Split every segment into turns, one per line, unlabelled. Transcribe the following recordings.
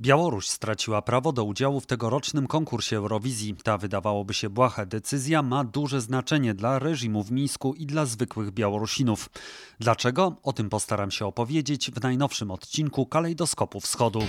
Białoruś straciła prawo do udziału w tegorocznym konkursie Eurowizji. Ta wydawałoby się błaha decyzja ma duże znaczenie dla reżimu w Mińsku i dla zwykłych Białorusinów. Dlaczego? O tym postaram się opowiedzieć w najnowszym odcinku Kalejdoskopu Wschodu.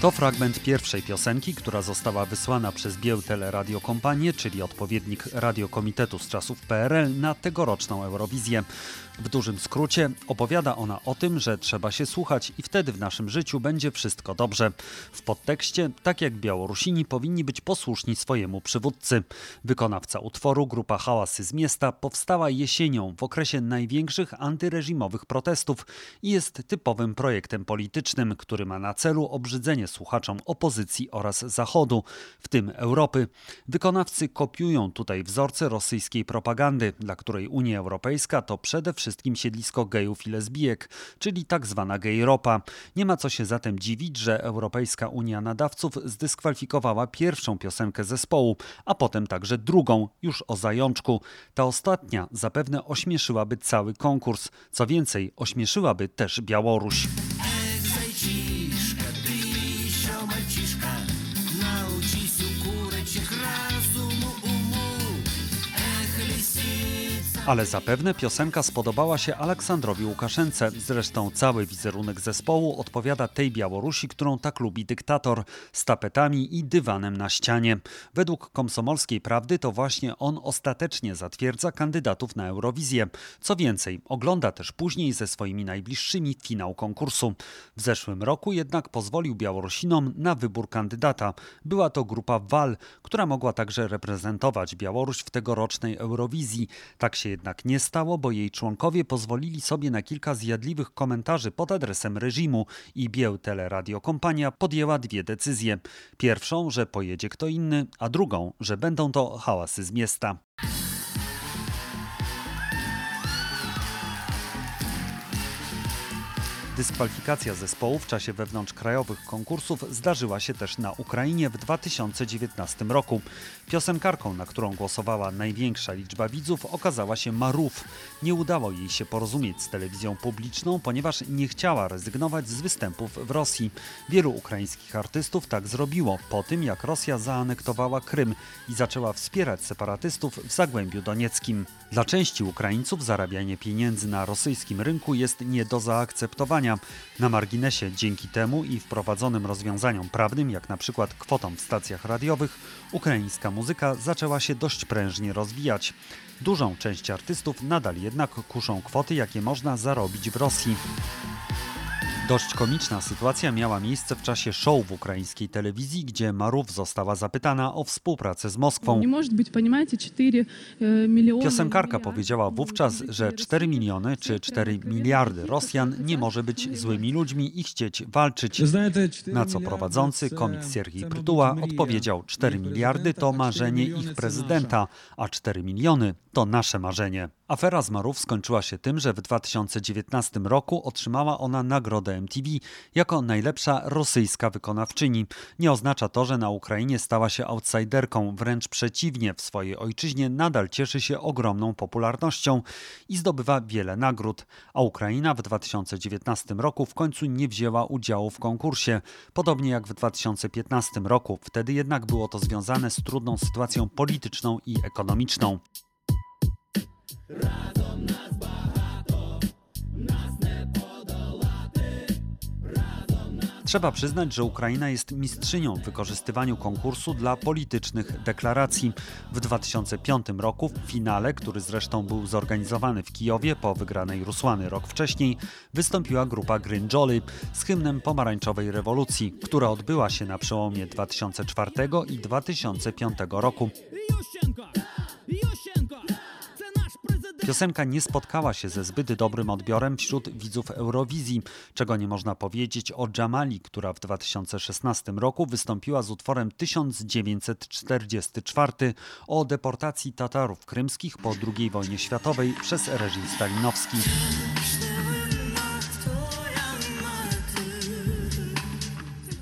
To fragment pierwszej piosenki, która została wysłana przez Bieł Teleradiokompanię, czyli odpowiednik radiokomitetu z czasów PRL na tegoroczną Eurowizję. W dużym skrócie opowiada ona o tym, że trzeba się słuchać i wtedy w naszym życiu będzie wszystko dobrze. W podtekście, tak jak Białorusini, powinni być posłuszni swojemu przywódcy. Wykonawca utworu, grupa Hałasy z Miasta, powstała jesienią w okresie największych antyreżimowych protestów i jest typowym projektem politycznym, który ma na celu obrzydzenie słuchaczom opozycji oraz Zachodu, w tym Europy. Wykonawcy kopiują tutaj wzorce rosyjskiej propagandy, dla której Unia Europejska to przede wszystkim wszystkim siedlisko gejów i lesbijek, czyli tak zwana gejropa. Nie ma co się zatem dziwić, że Europejska Unia Nadawców zdyskwalifikowała pierwszą piosenkę zespołu, a potem także drugą, już o zajączku. Ta ostatnia zapewne ośmieszyłaby cały konkurs. Co więcej, ośmieszyłaby też Białoruś. Ale zapewne piosenka spodobała się Aleksandrowi Łukaszence. Zresztą cały wizerunek zespołu odpowiada tej Białorusi, którą tak lubi dyktator, z tapetami i dywanem na ścianie. Według komsomolskiej prawdy to właśnie on ostatecznie zatwierdza kandydatów na Eurowizję. Co więcej, ogląda też później ze swoimi najbliższymi finał konkursu. W zeszłym roku jednak pozwolił Białorusinom na wybór kandydata. Była to grupa WAL, która mogła także reprezentować Białoruś w tegorocznej Eurowizji. Tak się jednak nie stało, bo jej członkowie pozwolili sobie na kilka zjadliwych komentarzy pod adresem reżimu i Bieł Teleradiokompania podjęła dwie decyzje. Pierwszą, że pojedzie kto inny, a drugą, że będą to hałasy z miasta. Dyskwalifikacja zespołu w czasie wewnątrzkrajowych konkursów zdarzyła się też na Ukrainie w 2019 roku. Piosenkarką, na którą głosowała największa liczba widzów, okazała się Marów. Nie udało jej się porozumieć z telewizją publiczną, ponieważ nie chciała rezygnować z występów w Rosji. Wielu ukraińskich artystów tak zrobiło po tym, jak Rosja zaanektowała Krym i zaczęła wspierać separatystów w Zagłębiu Donieckim. Dla części Ukraińców zarabianie pieniędzy na rosyjskim rynku jest nie do zaakceptowania na marginesie dzięki temu i wprowadzonym rozwiązaniom prawnym, jak na przykład kwotom w stacjach radiowych, ukraińska muzyka zaczęła się dość prężnie rozwijać. Dużą część artystów nadal jednak kuszą kwoty, jakie można zarobić w Rosji. Dość komiczna sytuacja miała miejsce w czasie show w ukraińskiej telewizji, gdzie Marów została zapytana o współpracę z Moskwą.
Nie może być, понимаете, 4 miliony.
Piosenkarka powiedziała wówczas, że 4 miliony czy 4 miliardy Rosjan nie może być złymi ludźmi i chcieć walczyć. Na co prowadzący, komik Siergiej Prytuła, odpowiedział: 4 miliardy to marzenie ich prezydenta, a 4 miliony to nasze marzenie. Afera z Marów skończyła się tym, że w 2019 roku otrzymała ona nagrodę MTV jako najlepsza rosyjska wykonawczyni. Nie oznacza to, że na Ukrainie stała się outsiderką, wręcz przeciwnie, w swojej ojczyźnie nadal cieszy się ogromną popularnością i zdobywa wiele nagród, a Ukraina w 2019 roku w końcu nie wzięła udziału w konkursie, podobnie jak w 2015 roku. Wtedy jednak było to związane z trudną sytuacją polityczną i ekonomiczną. Trzeba przyznać, że Ukraina jest mistrzynią w wykorzystywaniu konkursu dla politycznych deklaracji. W 2005 roku w finale, który zresztą był zorganizowany w Kijowie po wygranej Rusłany rok wcześniej, wystąpiła grupa Green Jolly z hymnem pomarańczowej rewolucji, która odbyła się na przełomie 2004 i 2005 roku. Piosenka nie spotkała się ze zbyt dobrym odbiorem wśród widzów Eurowizji, czego nie można powiedzieć o Jamali, która w 2016 roku wystąpiła z utworem 1944 o deportacji Tatarów krymskich po II wojnie światowej przez reżim stalinowski.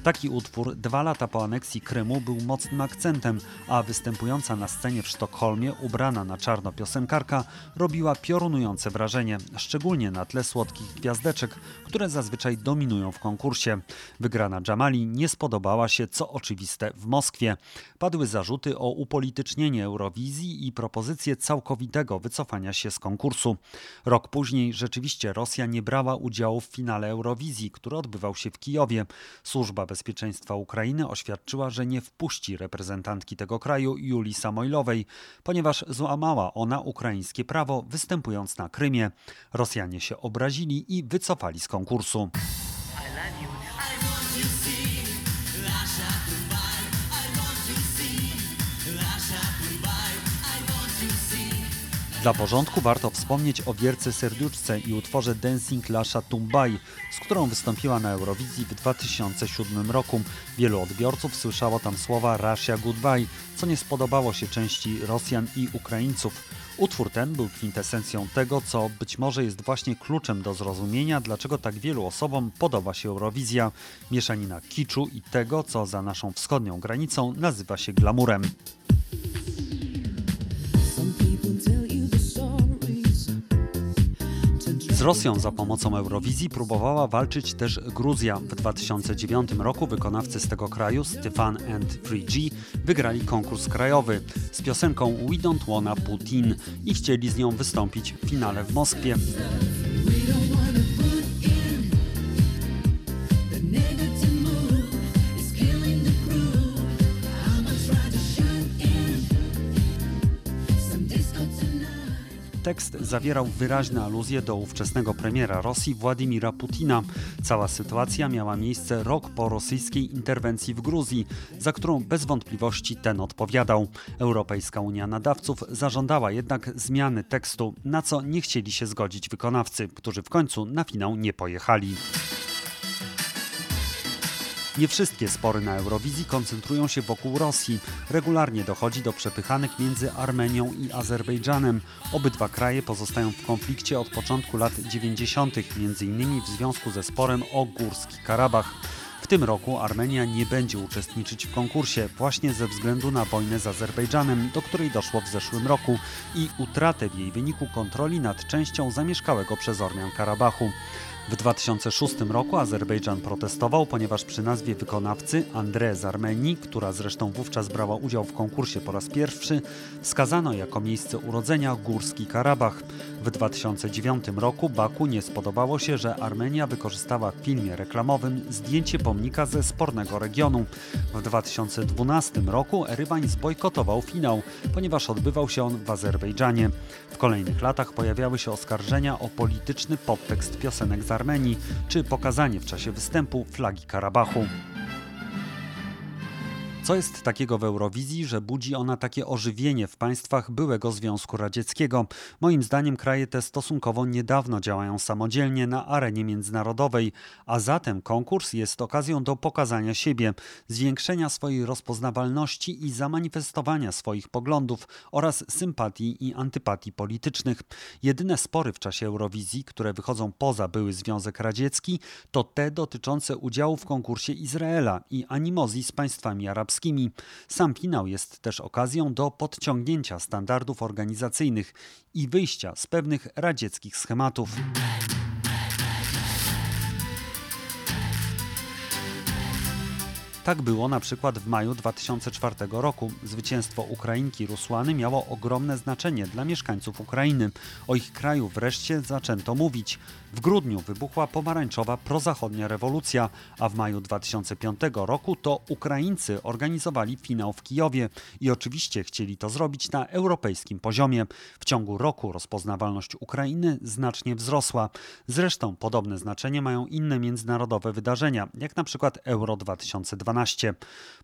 Taki utwór dwa lata po aneksji Krymu był mocnym akcentem, a występująca na scenie w Sztokholmie ubrana na czarno piosenkarka robiła piorunujące wrażenie, szczególnie na tle słodkich gwiazdeczek, które zazwyczaj dominują w konkursie. Wygrana Jamali nie spodobała się, co oczywiste, w Moskwie. Padły zarzuty o upolitycznienie Eurowizji i propozycje całkowitego wycofania się z konkursu. Rok później rzeczywiście Rosja nie brała udziału w finale Eurowizji, który odbywał się w Kijowie. Służba Bezpieczeństwa Ukrainy oświadczyła, że nie wpuści reprezentantki tego kraju Julii Samojlowej, ponieważ złamała ona ukraińskie prawo występując na Krymie. Rosjanie się obrazili i wycofali z konkursu. Dla porządku warto wspomnieć o Wierce Serduczce i utworze Dancing Lasha Tumbai, z którą wystąpiła na Eurowizji w 2007 roku. Wielu odbiorców słyszało tam słowa Russia Goodbye, co nie spodobało się części Rosjan i Ukraińców. Utwór ten był kwintesencją tego, co być może jest właśnie kluczem do zrozumienia, dlaczego tak wielu osobom podoba się Eurowizja. Mieszanina kiczu i tego, co za naszą wschodnią granicą nazywa się glamurem. Rosją za pomocą Eurowizji próbowała walczyć też Gruzja. W 2009 roku wykonawcy z tego kraju, Stefan and 3G, wygrali konkurs krajowy z piosenką We Don't Wanna Putin i chcieli z nią wystąpić w finale w Moskwie. Tekst zawierał wyraźne aluzje do ówczesnego premiera Rosji Władimira Putina. Cała sytuacja miała miejsce rok po rosyjskiej interwencji w Gruzji, za którą bez wątpliwości ten odpowiadał. Europejska Unia Nadawców zażądała jednak zmiany tekstu, na co nie chcieli się zgodzić wykonawcy, którzy w końcu na finał nie pojechali. Nie wszystkie spory na Eurowizji koncentrują się wokół Rosji. Regularnie dochodzi do przepychanek między Armenią i Azerbejdżanem. Obydwa kraje pozostają w konflikcie od początku lat 90., m.in. w związku ze sporem o Górski Karabach. W tym roku Armenia nie będzie uczestniczyć w konkursie właśnie ze względu na wojnę z Azerbejdżanem, do której doszło w zeszłym roku i utratę w jej wyniku kontroli nad częścią zamieszkałego przez Ormian Karabachu. W 2006 roku Azerbejdżan protestował, ponieważ przy nazwie wykonawcy André z Armenii, która zresztą wówczas brała udział w konkursie po raz pierwszy, wskazano jako miejsce urodzenia Górski Karabach. W 2009 roku Baku nie spodobało się, że Armenia wykorzystała w filmie reklamowym zdjęcie pomnika ze spornego regionu. W 2012 roku Erywań zbojkotował finał, ponieważ odbywał się on w Azerbejdżanie. W kolejnych latach pojawiały się oskarżenia o polityczny podtekst piosenek Armenii, czy pokazanie w czasie występu flagi Karabachu. Co jest takiego w Eurowizji, że budzi ona takie ożywienie w państwach byłego Związku Radzieckiego? Moim zdaniem kraje te stosunkowo niedawno działają samodzielnie na arenie międzynarodowej, a zatem konkurs jest okazją do pokazania siebie, zwiększenia swojej rozpoznawalności i zamanifestowania swoich poglądów oraz sympatii i antypatii politycznych. Jedyne spory w czasie Eurowizji, które wychodzą poza były Związek Radziecki, to te dotyczące udziału w konkursie Izraela i animozji z państwami arabskimi arabskimi. Sam finał jest też okazją do podciągnięcia standardów organizacyjnych i wyjścia z pewnych radzieckich schematów. Tak było na przykład w maju 2004 roku. Zwycięstwo Ukrainki Rusłany miało ogromne znaczenie dla mieszkańców Ukrainy. O ich kraju wreszcie zaczęto mówić. W grudniu wybuchła pomarańczowa prozachodnia rewolucja, a w maju 2005 roku to Ukraińcy organizowali finał w Kijowie i oczywiście chcieli to zrobić na europejskim poziomie. W ciągu roku rozpoznawalność Ukrainy znacznie wzrosła. Zresztą podobne znaczenie mają inne międzynarodowe wydarzenia, jak na przykład Euro 2012 2012.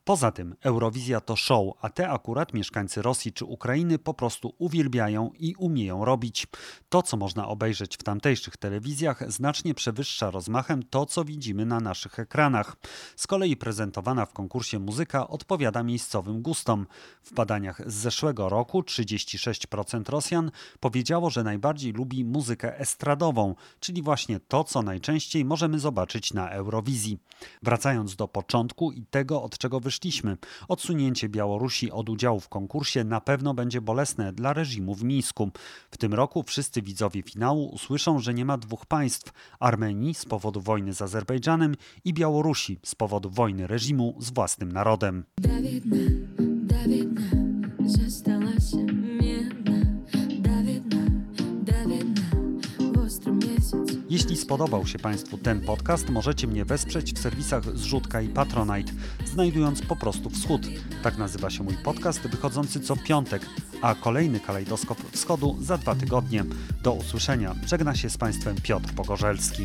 Poza tym Eurowizja to show, a te akurat mieszkańcy Rosji czy Ukrainy po prostu uwielbiają i umieją robić. To, co można obejrzeć w tamtejszych telewizjach, znacznie przewyższa rozmachem to, co widzimy na naszych ekranach. Z kolei prezentowana w konkursie muzyka odpowiada miejscowym gustom. W badaniach z zeszłego roku 36% Rosjan powiedziało, że najbardziej lubi muzykę estradową, czyli właśnie to, co najczęściej możemy zobaczyć na Eurowizji. Wracając do początku i tego, od czego wyszliśmy. Odsunięcie Białorusi od udziału w konkursie na pewno będzie bolesne dla reżimu w Mińsku. W tym roku wszyscy widzowie finału usłyszą, że nie ma dwóch państw: Armenii z powodu wojny z Azerbejdżanem i Białorusi z powodu wojny reżimu z własnym narodem.
Dawidna, Dawidna,
Jeśli spodobał się Państwu ten podcast, możecie mnie wesprzeć w serwisach Zrzutka i Patronite, znajdując po prostu Wschód. Tak nazywa się mój podcast, wychodzący co piątek, a kolejny kalejdoskop wschodu za dwa tygodnie. Do usłyszenia. Żegna się z Państwem Piotr Pogorzelski.